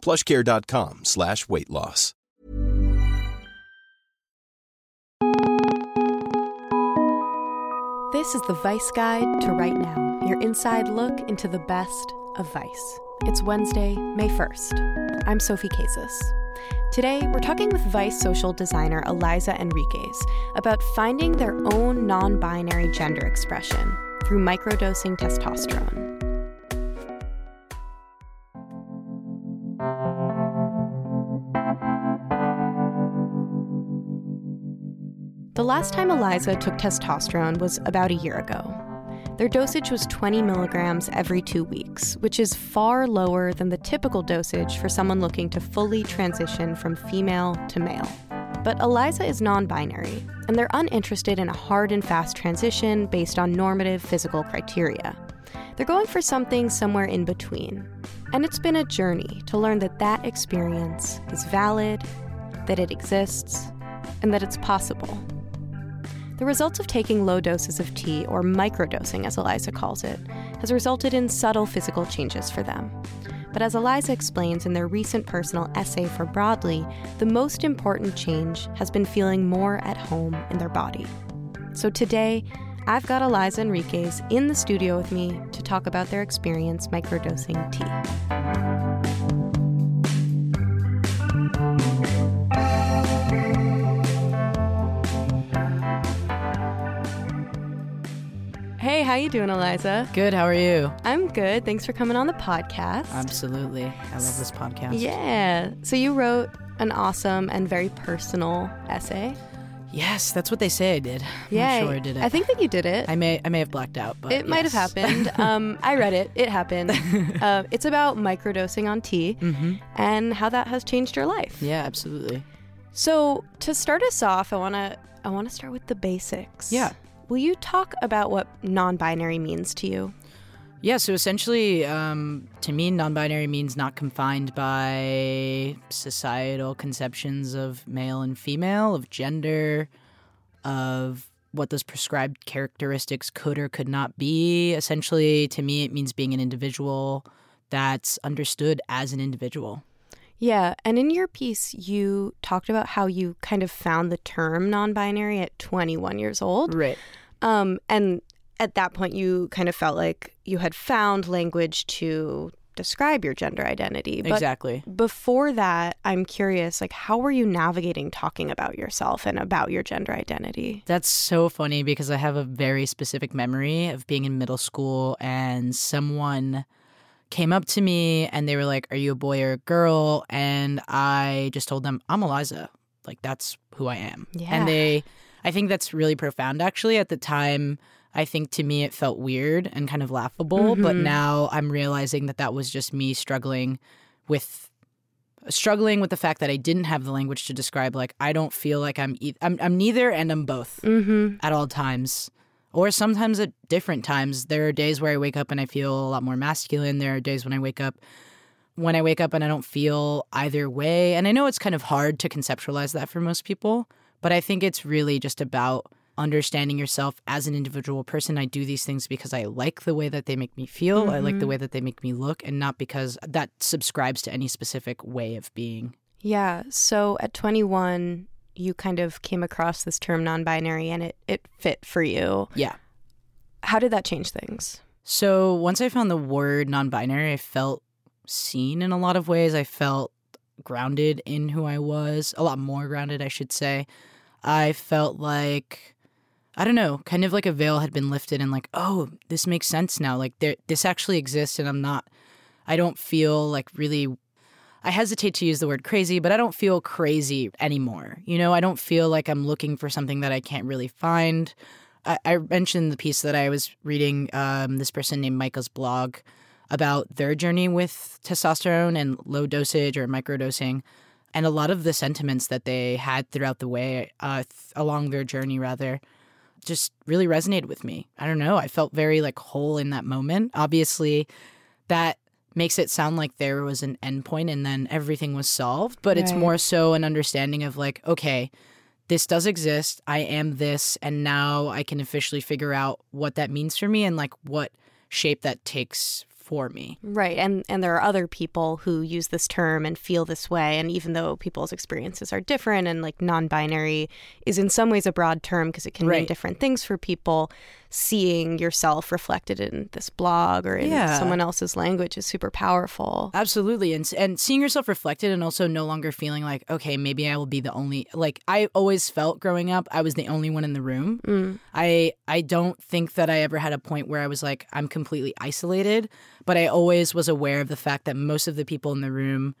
plushcare.com slash weight loss. This is the Vice Guide to Right Now, your inside look into the best of Vice. It's Wednesday, May 1st. I'm Sophie Kazis. Today, we're talking with Vice social designer Alyza Enriquez about finding their own non binary gender expression through microdosing testosterone. The last time Alyza took testosterone was about a year ago. Their dosage was 20 milligrams every two weeks, which is far lower than the typical dosage for someone looking to fully transition from female to male. But Alyza is non binary, and they're uninterested in a hard and fast transition based on normative physical criteria. They're going for something somewhere in between. And it's been a journey to learn that that experience is valid, that it exists, and that it's possible. The results of taking low doses of T, or microdosing as Alyza calls it, has resulted in subtle physical changes for them. But as Alyza explains in their recent personal essay for Broadly, the most important change has been feeling more at home in their body. So today, I've got Alyza Enriquez in the studio with me to talk about their experience microdosing T. how you doing, Alyza? Good. How are you? I'm good. Thanks for coming on the podcast. Absolutely. I love this podcast. Yeah. So you wrote an awesome and very personal essay. Yes, that's what they say I did. I'm Yeah. sure I did it. I think that you did it. I may I may have blacked out, but it might have happened. um, I read it. It happened. uh, it's about microdosing on T Mhm. and how that has changed your life. Yeah, absolutely. So to start us off, I wanna I wanna start with the basics. Yeah. Will you talk about what non-binary means to you? Yeah, so essentially, um, to me, non binary means not confined by societal conceptions of male and female, of gender, of what those prescribed characteristics could or could not be. Essentially, to me, it means being an individual that's understood as an individual. Yeah, and in your piece, you talked about how you kind of found the term non-binary at 21 years old. Right. Um, and at that point, you kind of felt like you had found language to describe your gender identity. But Exactly. before that, I'm curious, like, how were you navigating talking about yourself and about your gender identity? That's so funny because I have a very specific memory of being in middle school and someone came up to me and they were like, Are you a boy or a girl? And I just told them, I'm Alyza. Like, that's who I am. Yeah. And they, I think that's really profound actually. At the time, I think to me it felt weird and kind of laughable. But Mhm. now I'm realizing that that was just me struggling with struggling with the fact that I didn't have the language to describe like I don't feel like I'm e- I'm, I'm neither and I'm both Mm-hmm. at all times or sometimes at different times. There are days where i wake up and i feel a lot more masculine. There are days when i wake up when i wake up and i don't feel either way. And i know it's kind of hard to conceptualize that for most people but i think it's really just about understanding yourself as an individual person. I do these things because i like the way that they make me feel. I like the Mhm. way that they make me look and not because that subscribes to any specific way of being. Yeah. So at 21, you kind of came across this term non binary and it, it fit for you. yeah How did that change things? So once I found the word non binary, I felt seen in a lot of ways. I felt grounded in who I was, a lot more grounded, I should say. I felt like, I don't know, kind of like a veil had been lifted and like, oh, this makes sense now. Like, there, this actually exists and I'm not, I don't feel like really. I hesitate to use the word crazy, but I don't feel crazy anymore. You know, I don't feel like I'm looking for something that I can't really find. I, I mentioned the piece that I was reading um, this person named Micah's blog about their journey with testosterone and low dosage or microdosing. And a lot of the sentiments that they had throughout the way, uh, th- along their journey, rather, just really resonated with me. I don't know. I felt very like whole in that moment. Obviously, that makes it sound like there was an endpoint and then everything was solved, but it's more so an understanding of like, okay, this does exist. I am this, and now I can officially figure out what that means for me and like what shape that takes for me. Right. And and there are other people who use this term and feel this way and even though people's experiences are different and like non-binary is in some ways a broad term because it can mean different things for people, seeing yourself reflected in this blog or in Yeah. someone else's language is super powerful. Absolutely, and and seeing yourself reflected, and also no longer feeling like okay, maybe I will be the only. Like I always felt growing up, I was the only one in the room. Mm. I I don't think that I ever had a point where I was like I'm completely isolated, but I always was aware of the fact that most of the people in the room,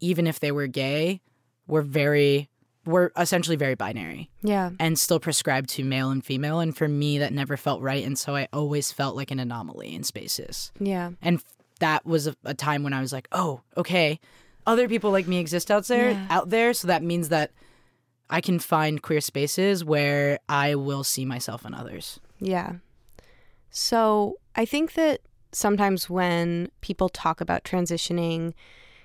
even if they were gay, were very were essentially very binary Yeah. and still prescribed to male and female. And for me, that never felt right, and so I always felt like an anomaly in spaces. Yeah. And that was a, a time when I was like, oh, okay, other people like me exist out there, Yeah. out there. So that means that I can find queer spaces where I will see myself in others. Yeah. So I think that sometimes when people talk about transitioning,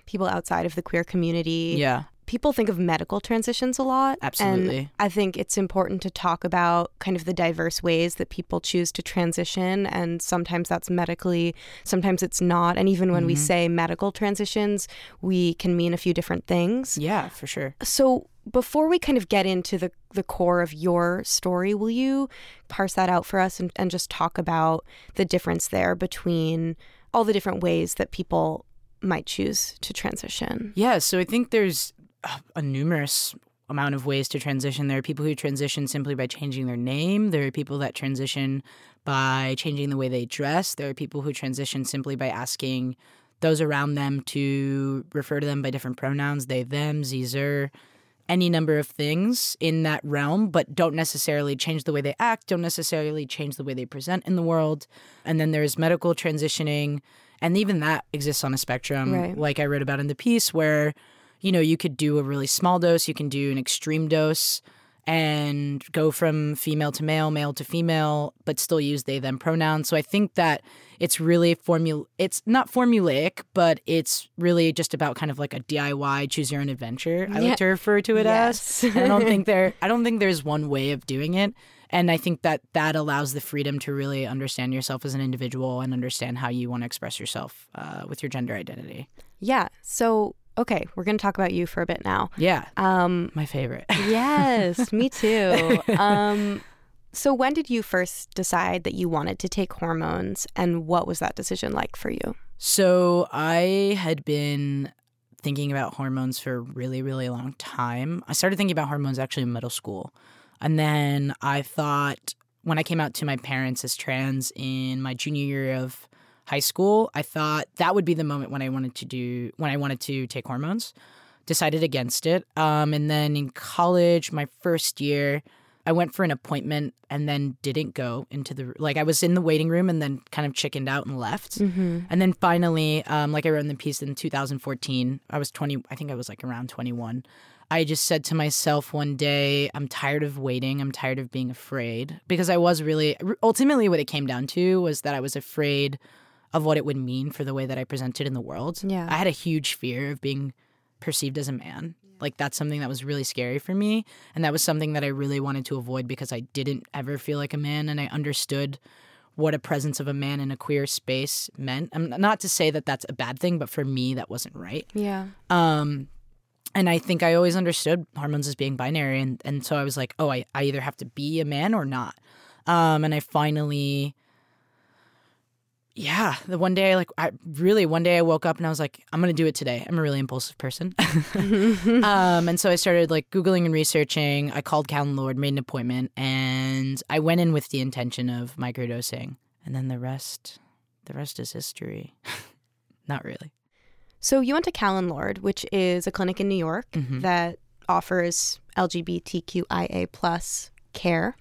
people outside of the queer community, Yeah, people think of medical transitions a lot. Absolutely. And I think it's important to talk about kind of the diverse ways that people choose to transition. And sometimes that's medically, sometimes it's not. And even when we Mhm. say medical transitions, we can mean a few different things. yeah, for sure. So before we kind of get into the, the core of your story, will you parse that out for us and, and just talk about the difference there between all the different ways that people might choose to transition? Yeah, so I think there's a- numerous amount of ways to transition. There are people who transition simply by changing their name. There are people that transition by changing the way they dress. There are people who transition simply by asking those around them to refer to them by different pronouns they, them, sie, any number of things in that realm, but don't necessarily change the way they act, don't necessarily change the way they present in the world. And then there's medical transitioning, and even that exists on a spectrum, Right. like I wrote about in the piece, where you know you could do a really small dose, you can do an extreme dose, and go from female to male, male to female, but still use they them pronouns. So I think that it's really formula it's not formulaic, but it's really just about kind of like a DIY choose your own adventure. I Yeah. like to refer to it Yes. as. I don't think there I don't think there's one way of doing it. And I think that that allows the freedom to really understand yourself as an individual and understand how you want to express yourself uh, with your gender identity. Yeah. So, okay, we're going to talk about you for a bit now. Yeah, Um, my favorite. yes, me too. Um, so, when did you first decide that you wanted to take hormones, and what was that decision like for you? So I had been thinking about hormones for a really, really long time. I started thinking about hormones actually in middle school. And then I thought when I came out to my parents as trans in my junior year of high school, I thought that would be the moment when I wanted to do when I wanted to take hormones. Decided against it. Um, and then in college, my first year, I went for an appointment and then didn't go into the like I was in the waiting room and then kind of chickened out and left. Mm-hmm. And then finally, um, like I wrote in the piece in 2014, I was 20, I think I was like around 21. I just said to myself one day, I'm tired of waiting. I'm tired of being afraid. Because I was really, ultimately, what it came down to was that I was afraid of what it would mean for the way that I presented in the world. Yeah. I had a huge fear of being perceived as a man. Like that's something that was really scary for me. And that was something that I really wanted to avoid because I didn't ever feel like a man and I understood what a presence of a man in a queer space meant. I'm not to say that that's a bad thing, but for me that wasn't right. Yeah. Um and I think I always understood hormones as being binary and, and so I was like, oh, I, I either have to be a man or not. Um and I finally yeah, the one day, like, I really, one day I woke up and I was like, I'm going to do it today. I'm a really impulsive person. um, and so I started like Googling and researching. I called Callen-Lorde, made an appointment, and I went in with the intention of microdosing. And then the rest, the rest is history. Not really. So, you went to Callen-Lorde, which is a clinic in New York Mhm. that offers LGBTQIA plus care.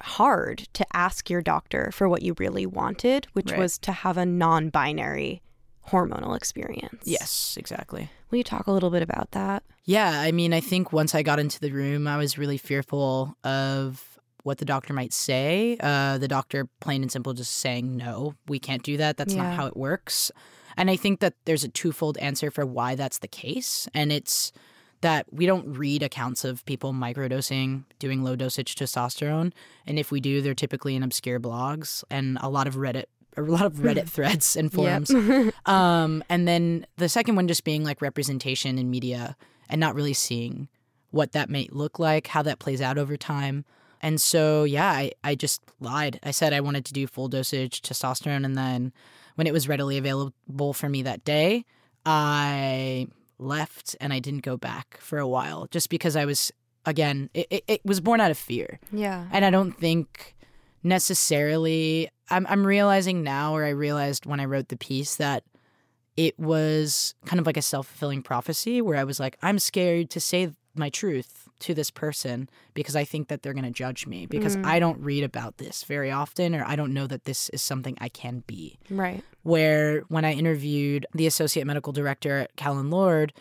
Hard to ask your doctor for what you really wanted, which Right. was to have a non binary hormonal experience. Yes, exactly. Will you talk a little bit about that? Yeah, I mean, I think once I got into the room, I was really fearful of what the doctor might say. Uh, the doctor, plain and simple, just saying, no, we can't do that. That's Yeah. not how it works. And I think that there's a twofold answer for why that's the case. And it's that we don't read accounts of people microdosing, doing low dosage testosterone. And if we do, they're typically in obscure blogs and a lot of Reddit. A lot of Reddit threads and forums. Um, and then the second one just being like representation in media and not really seeing what that may look like, how that plays out over time. And so, yeah, I, I just lied. I said I wanted to do full dosage testosterone. And then when it was readily available for me that day, I left and I didn't go back for a while just because I was, again, it, it, it was born out of fear. Yeah. And I don't think necessarily I'm I'm realizing now or I realized when I wrote the piece that it was kind of like a self-fulfilling prophecy where I was like I'm scared to say my truth to this person because I think that they're going to judge me because Mm. I don't read about this very often or I don't know that this is something I can be Right. where when I interviewed the associate medical director at Callen-Lorde,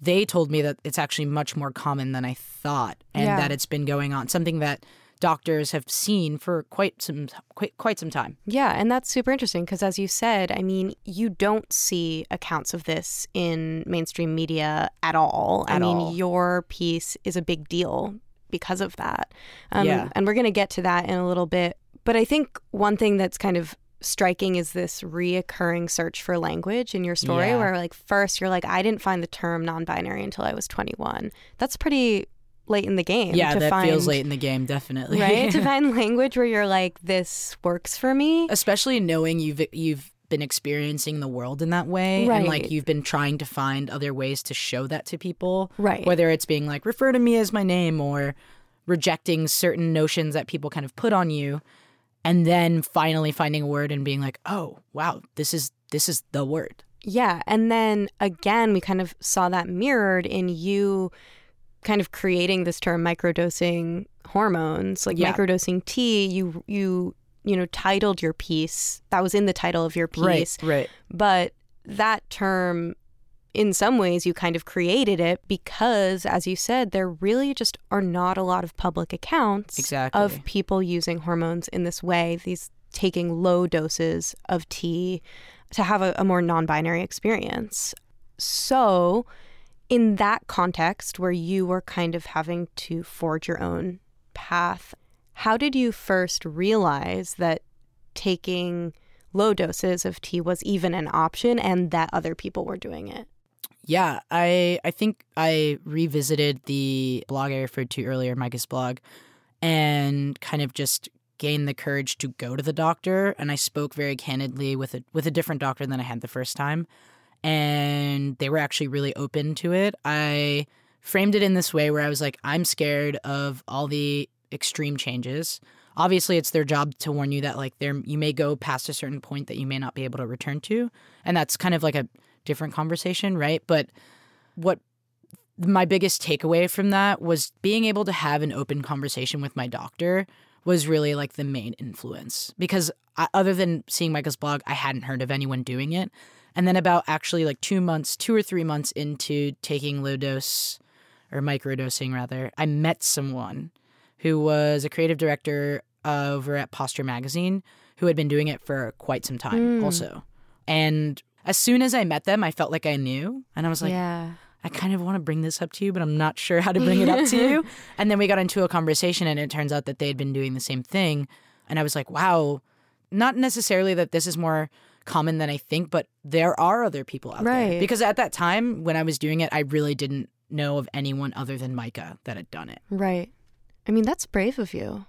they told me that it's actually much more common than I thought, and Yeah. that it's been going on, something that doctors have seen for quite some quite quite some time. Yeah, and that's super interesting because, as you said, I mean, you don't see accounts of this in mainstream media at all. I mean, all. your piece is a big deal because of that. Um, Yeah. And we're going to get to that in a little bit. But I think one thing that's kind of striking is this reoccurring search for language in your story, Yeah. where, like, first you're like, I didn't find the term non binary until I was 21. That's pretty late in the game. yeah, to that find, feels late in the game, definitely. Right? to find language where you're like, this works for me. Especially knowing you've you've been experiencing the world in that way, and like you've been trying to find other ways to show that to people, Right. Whether it's being like refer to me as my name or rejecting certain notions that people kind of put on you and then finally finding a word and being like oh wow this is this is the word Yeah. And then again, we kind of saw that mirrored in you kind of creating this term microdosing hormones, like Yeah. microdosing T. You, you, you know, titled your piece. That was in the title of your piece. right But that term, in some ways, you kind of created it because, as you said, there really just are not a lot of public accounts Exactly. of people using hormones in this way, these taking low doses of T to have a, a more non binary experience. So, in that context where you were kind of having to forge your own path, how did you first realize that taking low doses of T was even an option and that other people were doing it? Yeah, I I think I revisited the blog I referred to earlier, Micah's blog, and kind of just gained the courage to go to the doctor. And I spoke very candidly with a with a different doctor than I had the first time, and they were actually really open to it. I framed it in this way where I was like, I'm scared of all the extreme changes. Obviously, it's their job to warn you that like there you may go past a certain point that you may not be able to return to, and that's kind of like a different conversation, right? But what my biggest takeaway from that was being able to have an open conversation with my doctor was really like the main influence because I, other than seeing Micah's blog, I hadn't heard of anyone doing it. And then about actually like two months, two or three months into taking low dose or microdosing rather, I met someone who was a creative director over at Posture Magazine who had been doing it for quite some time Mm. also. And as soon as I met them, I felt like I knew. And I was like, yeah. I kind of want to bring this up to you, but I'm not sure how to bring it up to you. And then we got into a conversation, and it turns out that they had been doing the same thing. And I was like, wow, not necessarily that this is more common than I think, but there are other people out Right. there. Because at that time, when I was doing it, I really didn't know of anyone other than Micah that had done it. Right. I mean, that's brave of you.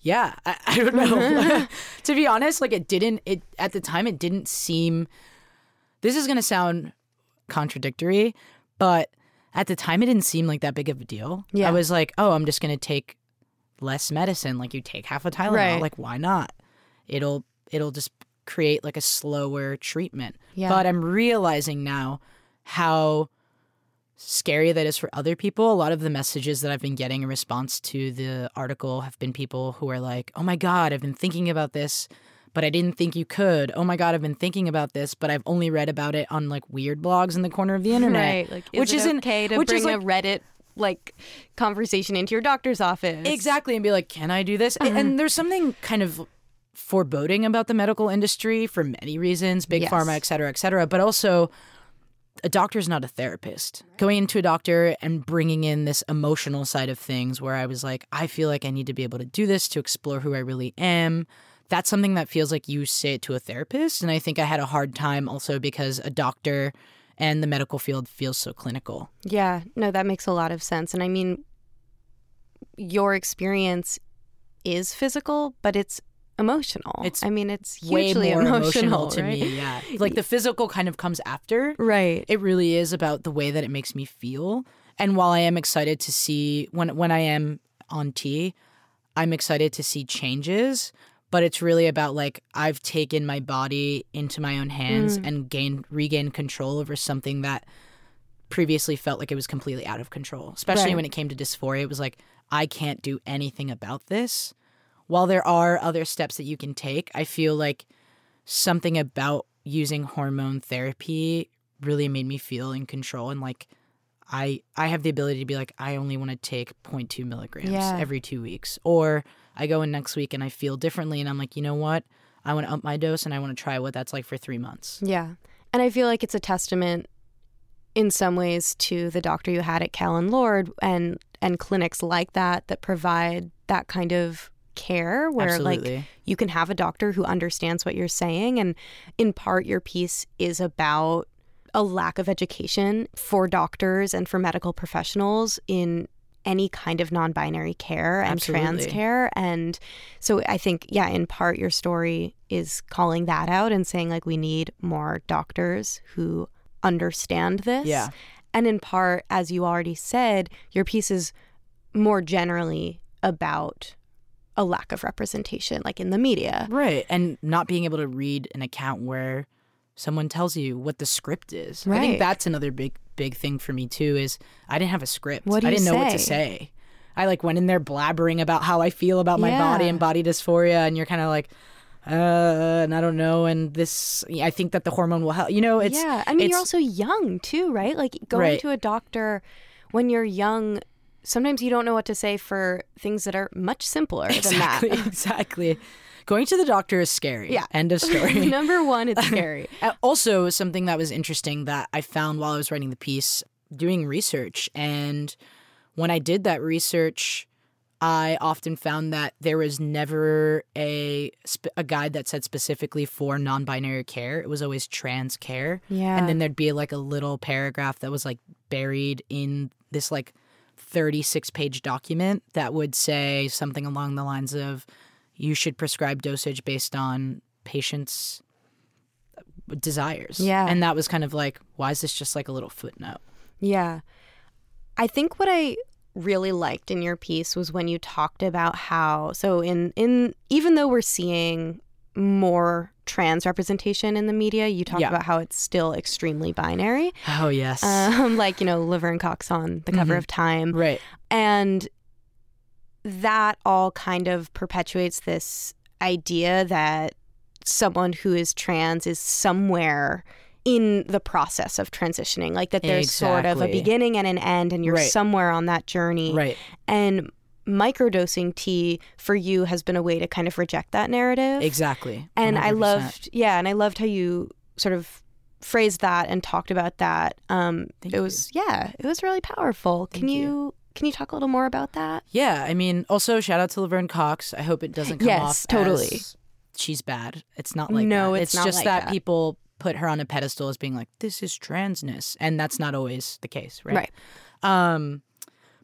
Yeah, I, I don't know. to be honest, like it didn't. It at the time, it didn't seem. This is gonna sound contradictory, but at the time, it didn't seem like that big of a deal. Yeah. I was like, oh, I'm just gonna take less medicine. Like you take half a Tylenol. Right. Like why not? It'll it'll just create like a slower treatment. Yeah. But I'm realizing now how scary that is for other people. A lot of the messages that I've been getting in response to the article have been people who are like, "Oh my god, I've been thinking about this." But I didn't think you could. Oh my god, I've been thinking about this, but I've only read about it on like weird blogs in the corner of the internet. Right. Like, is which isn't okay to which bring is like, a Reddit like conversation into your doctor's office. Exactly, and be like, can I do this? And- uh-huh. And there's something kind of foreboding about the medical industry for many reasons, big Yes. pharma, et cetera, et cetera. But also, a doctor is not a therapist. Going into a doctor and bringing in this emotional side of things where I was like, I feel like I need to be able to do this to explore who I really am. That's something that feels like you say it to a therapist. And I think I had a hard time also because a doctor and the medical field feels so clinical. Yeah, no, that makes a lot of sense. And I mean, your experience is physical, but it's emotional. It's I mean, it's hugely more emotional, to right? me. Yeah. Like the physical kind of comes after. Right. it really is about the way that it makes me feel. And while I am excited to see when when I am on T, I'm excited to see changes, but it's really about like I've taken my body into my own hands mm. and gained regained control over something that previously felt like it was completely out of control. Especially Right. when it came to dysphoria, it was like I can't do anything about this. While there are other steps that you can take, I feel like something about using hormone therapy really made me feel in control and like I I have the ability to be like I only want to take 0.2 milligrams Yeah. every two weeks, or I go in next week and I feel differently, and I'm like, you know what, I want to up my dose and I want to try what that's like for three months. Yeah. And I feel like it's a testament in some ways to the doctor you had at Callen-Lorde and and clinics like that that provide that kind of care where like you can have a doctor who understands what you're saying and in part your piece is about a lack of education for doctors and for medical professionals in any kind of non-binary care and trans care. And so i think yeah in part your story is calling that out and saying like we need more doctors who understand this. Yeah. and in part as you already said your piece is more generally about a lack of representation like in the media Right. And not being able to read an account where someone tells you what the script is. I think that's another big big thing for me too is I didn't have a script. What do I didn't know what to say? say. I like went in there blabbering about how I feel about my body and body dysphoria and you're kind of like uh and I don't know and this I think that the hormone will help. You know, it's yeah i mean you're also young too right like going Right. to a doctor when you're young sometimes you don't know what to say for things that are much simpler exactly than that exactly. Going to the doctor is scary. Yeah. End of story. number one it's scary Uh, Also, something that was interesting that I found while I was writing the piece, doing research. And when I did that research, I often found that there was never a a guide that said specifically for non-binary care. It was always trans care. Yeah. And then there'd be like a little paragraph that was like buried in this like 36 page document that would say something along the lines of you should prescribe dosage based on patients uh, desires. Yeah. And that was kind of like, why is this just like a little footnote? Yeah. I think what I really liked in your piece was when you talked about how so in in even though we're seeing more trans representation in the media, you talked Yeah. about how it's still extremely binary. Oh, yes. Um, like, you know, Laverne Cox on the cover Mhm. of Time. right. And that all kind of perpetuates this idea that someone who is trans is somewhere in the process of transitioning, like that there's sort of a beginning and an end, and you're Right. somewhere on that journey. Right. And microdosing T for you has been a way to kind of reject that narrative. Exactly. And I loved, yeah, and I loved how you sort of phrased that and talked about that. Um, Thank it you. was, yeah, it was really powerful. Can you, you. can you talk a little more about that? Yeah, I mean, also shout out to Laverne Cox. I hope it doesn't come Yes, off totally. she's bad. It's not like No, that. it's not just like that, that. people put her on a pedestal as being like, this is transness, and that's not always the case, right? Right. Um,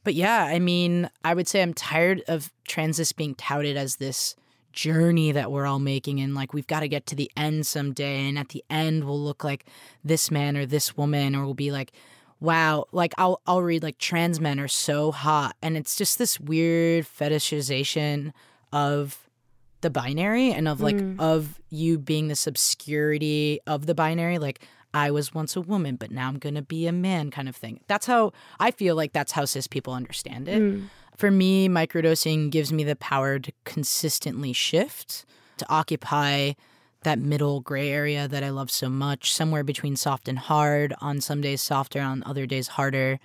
but yeah, I mean, I would say I'm tired of transness being touted as this journey that we're all making and like we've got to get to the end someday and at the end we'll look like this man or this woman or we'll be like wow like I'll I'll read like trans men are so hot and it's just this weird fetishization of the binary and of like mm. of you being this obscurity of the binary like I was once a woman, but now I'm going to be a man kind of thing. That's how I feel like that's how cis people understand it. Mm. For me, microdosing gives me the power to consistently shift, to occupy that middle gray area that I love so much, somewhere between soft and hard, on some days softer, on other days harder.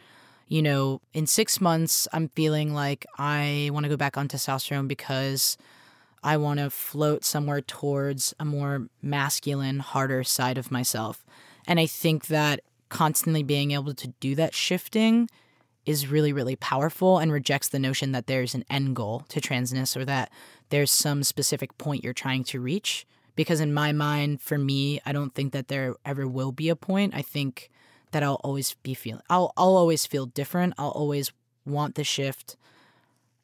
You know, in six months, I'm feeling like I want to go back on testosterone because I want to float somewhere towards a more masculine, harder side of myself. And I think that constantly being able to do that shifting is really, really powerful and rejects the notion that there's an end goal to transness or that there's some specific point you're trying to reach. Because in my mind, for me, I don't think that there ever will be a point. I think that I'll always be feeling I'll I'll always feel different. I'll always want the shift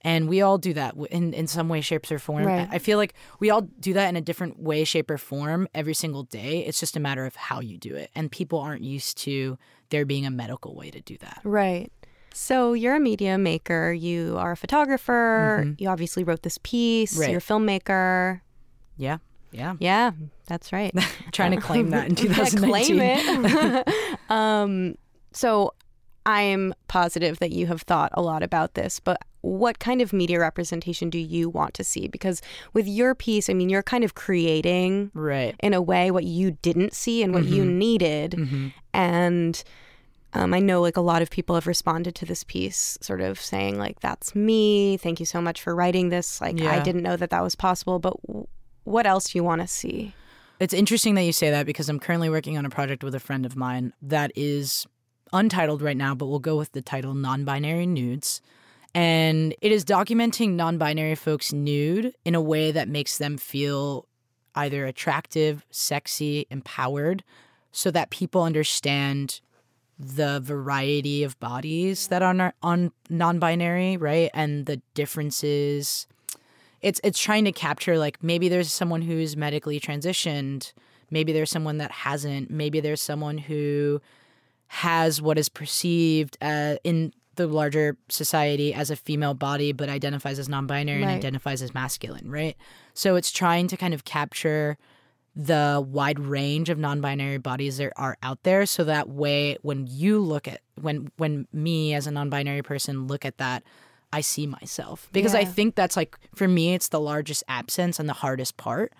and we all do that in in some way shapes or form. Right. i feel like we all do that in a different way shape or form every single day. It's just a matter of how you do it. And people aren't used to there being a medical way to do that. Right. So you're a media maker. You are a photographer. Mm-hmm. you obviously wrote this piece. Right. you're a filmmaker. Yeah. Yeah. Yeah that's right. Trying to claim that in 2019 claim it. Um so I'm positive that you have thought a lot about this, but what kind of media representation do you want to see? Because with your piece, I mean, you're kind of creating, right, in a way, what you didn't see and what mm-hmm. you needed, mm-hmm. and um, I know like a lot of people have responded to this piece, sort of saying like, "That's me. Thank you so much for writing this. Like, yeah. I didn't know that that was possible." But w- what else do you want to see? It's interesting that you say that because I'm currently working on a project with a friend of mine that is untitled right now, but we'll go with the title Non Binary Nudes. And it is documenting non binary folks nude in a way that makes them feel either attractive, sexy, empowered, so that people understand the variety of bodies that are on non-binary, right? And the differences. It's it's trying to capture like maybe there's someone who's medically transitioned, maybe there's someone that hasn't, maybe there's someone who has what is perceived uh, in the larger society as a female body but identifies as non-binary right. and identifies as masculine right so it's trying to kind of capture the wide range of non-binary bodies that are out there so that way when you look at when when me as a non-binary person look at that i see myself because yeah. i think that's like for me it's the largest absence and the hardest part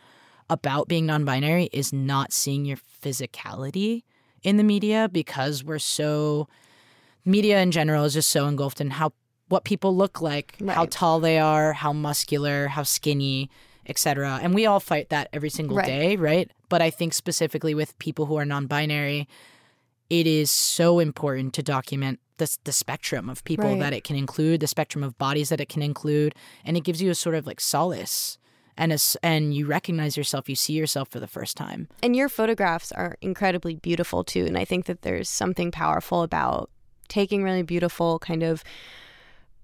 about being non-binary is not seeing your physicality in the media because we're so media in general is just so engulfed in how what people look like, right. how tall they are, how muscular, how skinny, etc. And we all fight that every single right. day, right? But I think specifically with people who are non-binary, it is so important to document the, the spectrum of people right. that it can include, the spectrum of bodies that it can include, and it gives you a sort of like solace and as, and you recognize yourself, you see yourself for the first time. And your photographs are incredibly beautiful too, and I think that there's something powerful about taking really beautiful kind of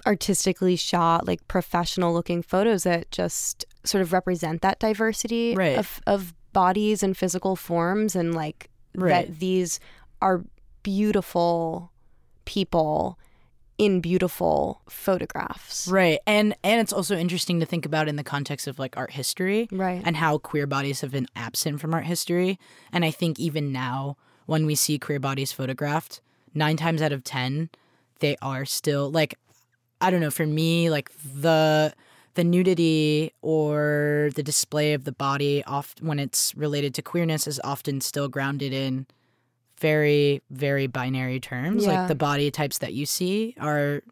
artistically shot like professional looking photos that just sort of represent that diversity right. of of bodies and physical forms and like right. that these are beautiful people in beautiful photographs. Right. And and it's also interesting to think about in the context of like art history. Right. And how queer bodies have been absent from art history. And I think even now when we see queer bodies photographed, nine times out of ten, they are still like I don't know, for me, like the the nudity or the display of the body oft when it's related to queerness is often still grounded in very, very binary terms. Yeah. Like the body types that you see are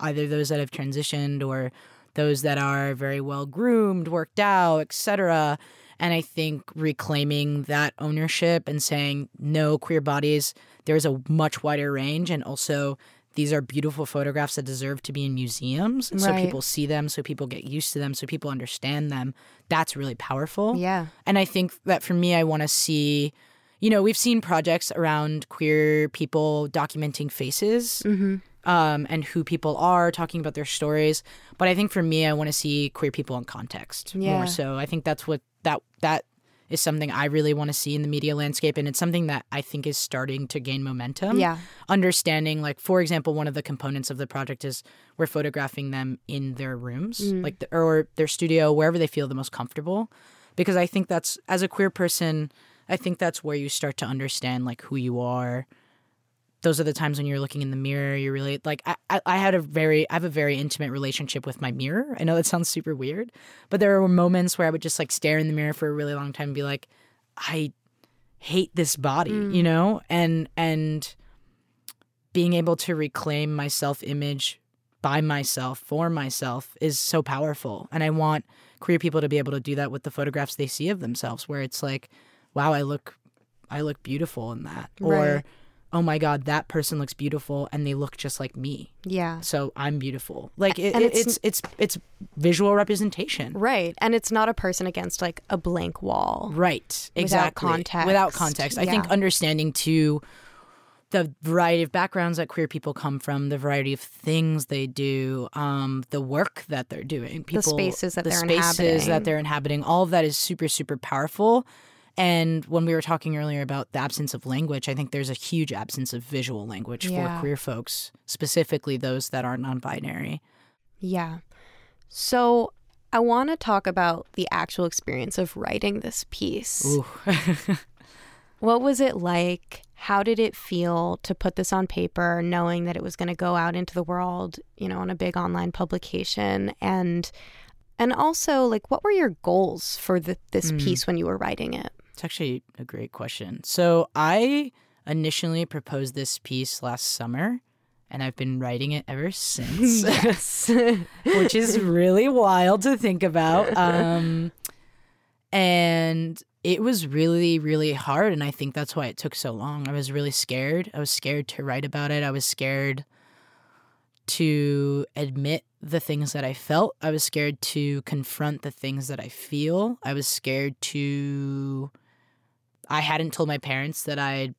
either those that have transitioned or those that are very well groomed, worked out, etc. And I think reclaiming that ownership and saying no queer bodies, there's a much wider range and also these are beautiful photographs that deserve to be in museums right. so people see them so people get used to them so people understand them that's really powerful yeah and i think that for me i want to see you know, we've seen projects around queer people documenting faces mm-hmm. um, and who people are, talking about their stories. But I think for me, I want to see queer people in context yeah. more so. I think that's what that that is something I really want to see in the media landscape. And it's something that I think is starting to gain momentum. Yeah. Understanding, like, for example, one of the components of the project is we're photographing them in their rooms, Mm. like, the, or their studio, wherever they feel the most comfortable. Because I think that's, as a queer person, I think that's where you start to understand, like, who you are. Those are the times when you're looking in the mirror. You're really like I, I, I had a very I have a very intimate relationship with my mirror. I know that sounds super weird, but there were moments where I would just like stare in the mirror for a really long time and be like, I hate this body, mm. you know? And and being able to reclaim my self-image by myself for myself is so powerful. And I want queer people to be able to do that with the photographs they see of themselves where it's like, wow, I look I look beautiful in that. Or Right. Oh my god, that person looks beautiful and they look just like me. Yeah. So I'm beautiful. Like it, it- it's- it's it's it's visual representation. Right. And it's not a person against like a blank wall. Right. Exactly. without context. Without context. I think understanding too the variety of backgrounds that queer people come from, the variety of things they do, um, the work that they're doing, people, spaces that the they're spaces inhabiting. that they're inhabiting, all of that is super, super powerful. And when we were talking earlier about the absence of language, I think there's a huge absence of visual language Yeah. for queer folks, specifically those that are non-binary. Yeah. So I want to talk about the actual experience of writing this piece. What was it like? How did it feel to put this on paper, knowing that it was going to go out into the world, you know, on a big online publication? And and also, like, what were your goals for the, this hmm. piece when you were writing it? It's actually a great question. So I initially proposed this piece last summer, and I've been writing it ever since, Yes. which is really wild to think about. Um, and it was really, really hard, and I think that's why it took so long. I was really scared. I was scared to write about it. I was scared to admit the things that I felt. I was scared to confront the things that I feel. I was scared to. I hadn't told my parents that I'd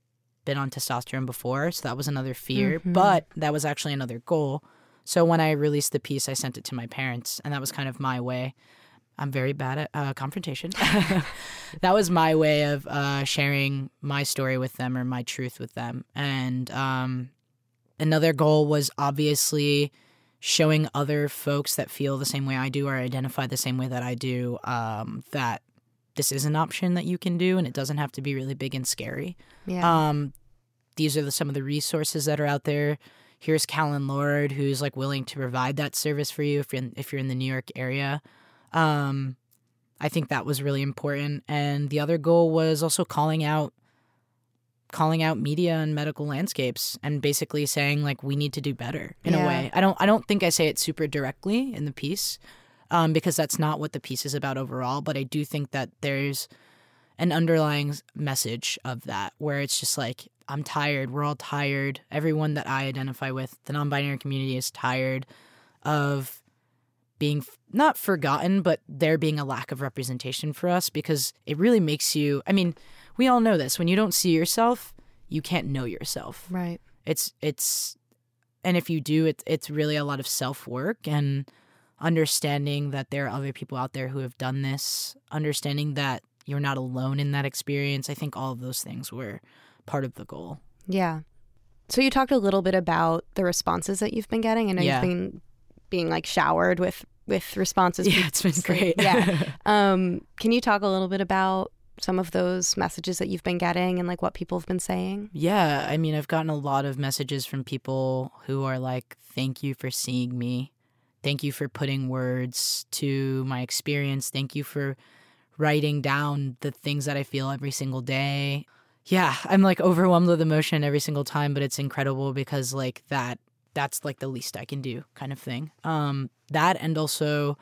been on testosterone before, so that was another fear, but that was actually another goal. So when I released the piece, I sent it to my parents, and that was kind of my way. I'm very bad at uh, confrontation. that was my way of uh, sharing my story with them or my truth with them. And um, another goal was obviously showing other folks that feel the same way I do or identify the same way that I do um, that this is an option that you can do and it doesn't have to be really big and scary. yeah. Um, these are the, some of the resources that are out there. Here's Callen-Lorde, who's like willing to provide that service for you if you're in, if you're in the New York area. Um, I think that was really important. And the other goal was also calling out calling out media and medical landscapes and basically saying like we need to do better in Yeah. a way. I don't I don't think I say it super directly in the piece um, because that's not what the piece is about overall. But I do think that there's an underlying message of that where it's just like I'm tired. We're all tired. Everyone that I identify with, the non-binary community, is tired of being f- not forgotten, but there being a lack of representation for us because it really makes you. I mean, we all know this. When you don't see yourself, you can't know yourself. right. It's it's, and if you do, it's it's really a lot of self work and understanding that there are other people out there who have done this. Understanding that you're not alone in that experience. I think all of those things were part of the goal. Yeah. So you talked a little bit about the responses that you've been getting. I know Yeah. you've been being like showered with with responses. Yeah, it's been great. yeah. Um, can you talk a little bit about some of those messages that you've been getting and like what people have been saying? Yeah, I mean, I've gotten a lot of messages from people who are like, "Thank you for seeing me. Thank you for putting words to my experience. Thank you for writing down the things that I feel every single day." Yeah, I'm like overwhelmed with emotion every single time, but it's incredible because like that that's like the least I can do kind of thing. Um that and also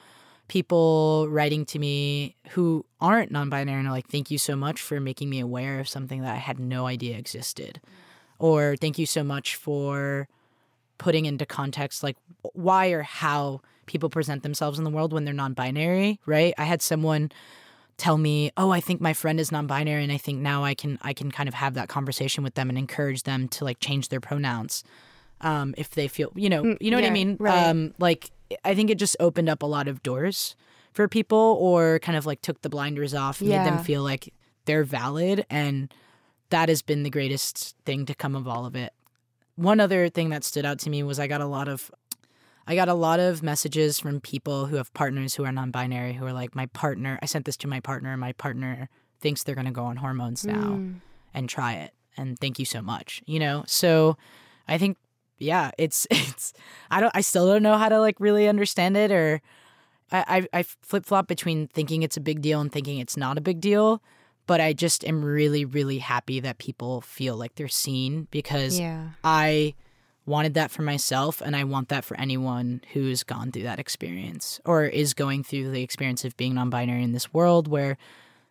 people writing to me who aren't non-binary and are like thank you so much for making me aware of something that I had no idea existed. Or thank you so much for putting into context like why or how people present themselves in the world when they're non-binary, right? I had someone tell me, "Oh, I think my friend is non-binary and I think now I can I can kind of have that conversation with them and encourage them to like change their pronouns." Um if they feel, you know, you know what I mean? right. Um like I think it just opened up a lot of doors for people or kind of like took the blinders off, made them feel like they're valid and that has been the greatest thing to come of all of it. One other thing that stood out to me was I got a lot of I got a lot of messages from people who have partners who are non-binary who are like my partner I sent this to my partner my partner thinks they're going to go on hormones now mm. and try it and thank you so much you know so I think yeah it's it's I don't I still don't know how to like really understand it or I I, I flip flop between thinking it's a big deal and thinking it's not a big deal but I just am really, really happy that people feel like they're seen because yeah. I wanted that for myself and I want that for anyone who's gone through that experience or is going through the experience of being non-binary in this world where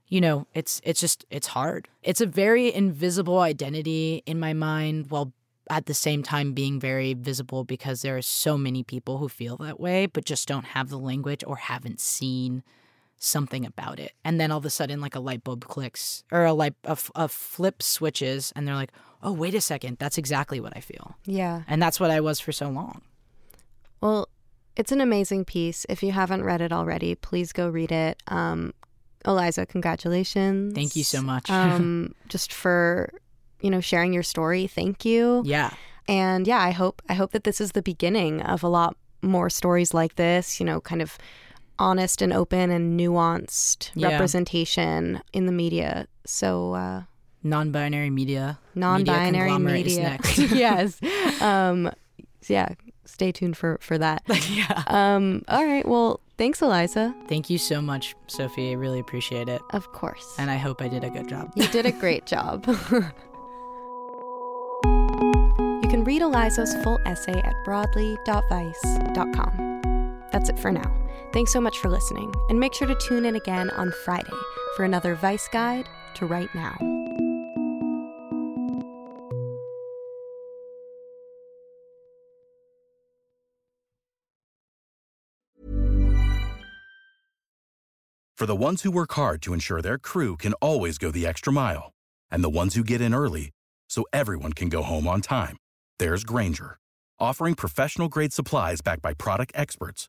you know it's it's just it's hard. It's a very invisible identity in my mind while at the same time being very visible because there are so many people who feel that way but just don't have the language or haven't seen something about it. And then all of a sudden, like a light bulb clicks or a light a, a flip switches, and they're like, "Oh, wait a second, that's exactly what I feel." Yeah, and that's what I was for so long. Well, it's an amazing piece. If you haven't read it already, please go read it. Um, Alyza, congratulations! Thank you so much. um, just for you know sharing your story. Thank you. Yeah. And yeah, I hope I hope that this is the beginning of a lot more stories like this. You know, kind of honest and open and nuanced yeah. representation in the media. So, uh, non-binary media, non-binary media, media. yes, um, yeah. Stay tuned for for that. yeah. Um, all right. Well, thanks, Alyza. Thank you so much, Sophie. I really appreciate it. Of course. And I hope I did a good job. You did a great job. you can read Alyza's full essay at broadly.vice.com. That's it for now. Thanks so much for listening, and make sure to tune in again on Friday for another Vice Guide to Right Now. For the ones who work hard to ensure their crew can always go the extra mile, and the ones who get in early so everyone can go home on time, there's Grainger, offering professional grade supplies backed by product experts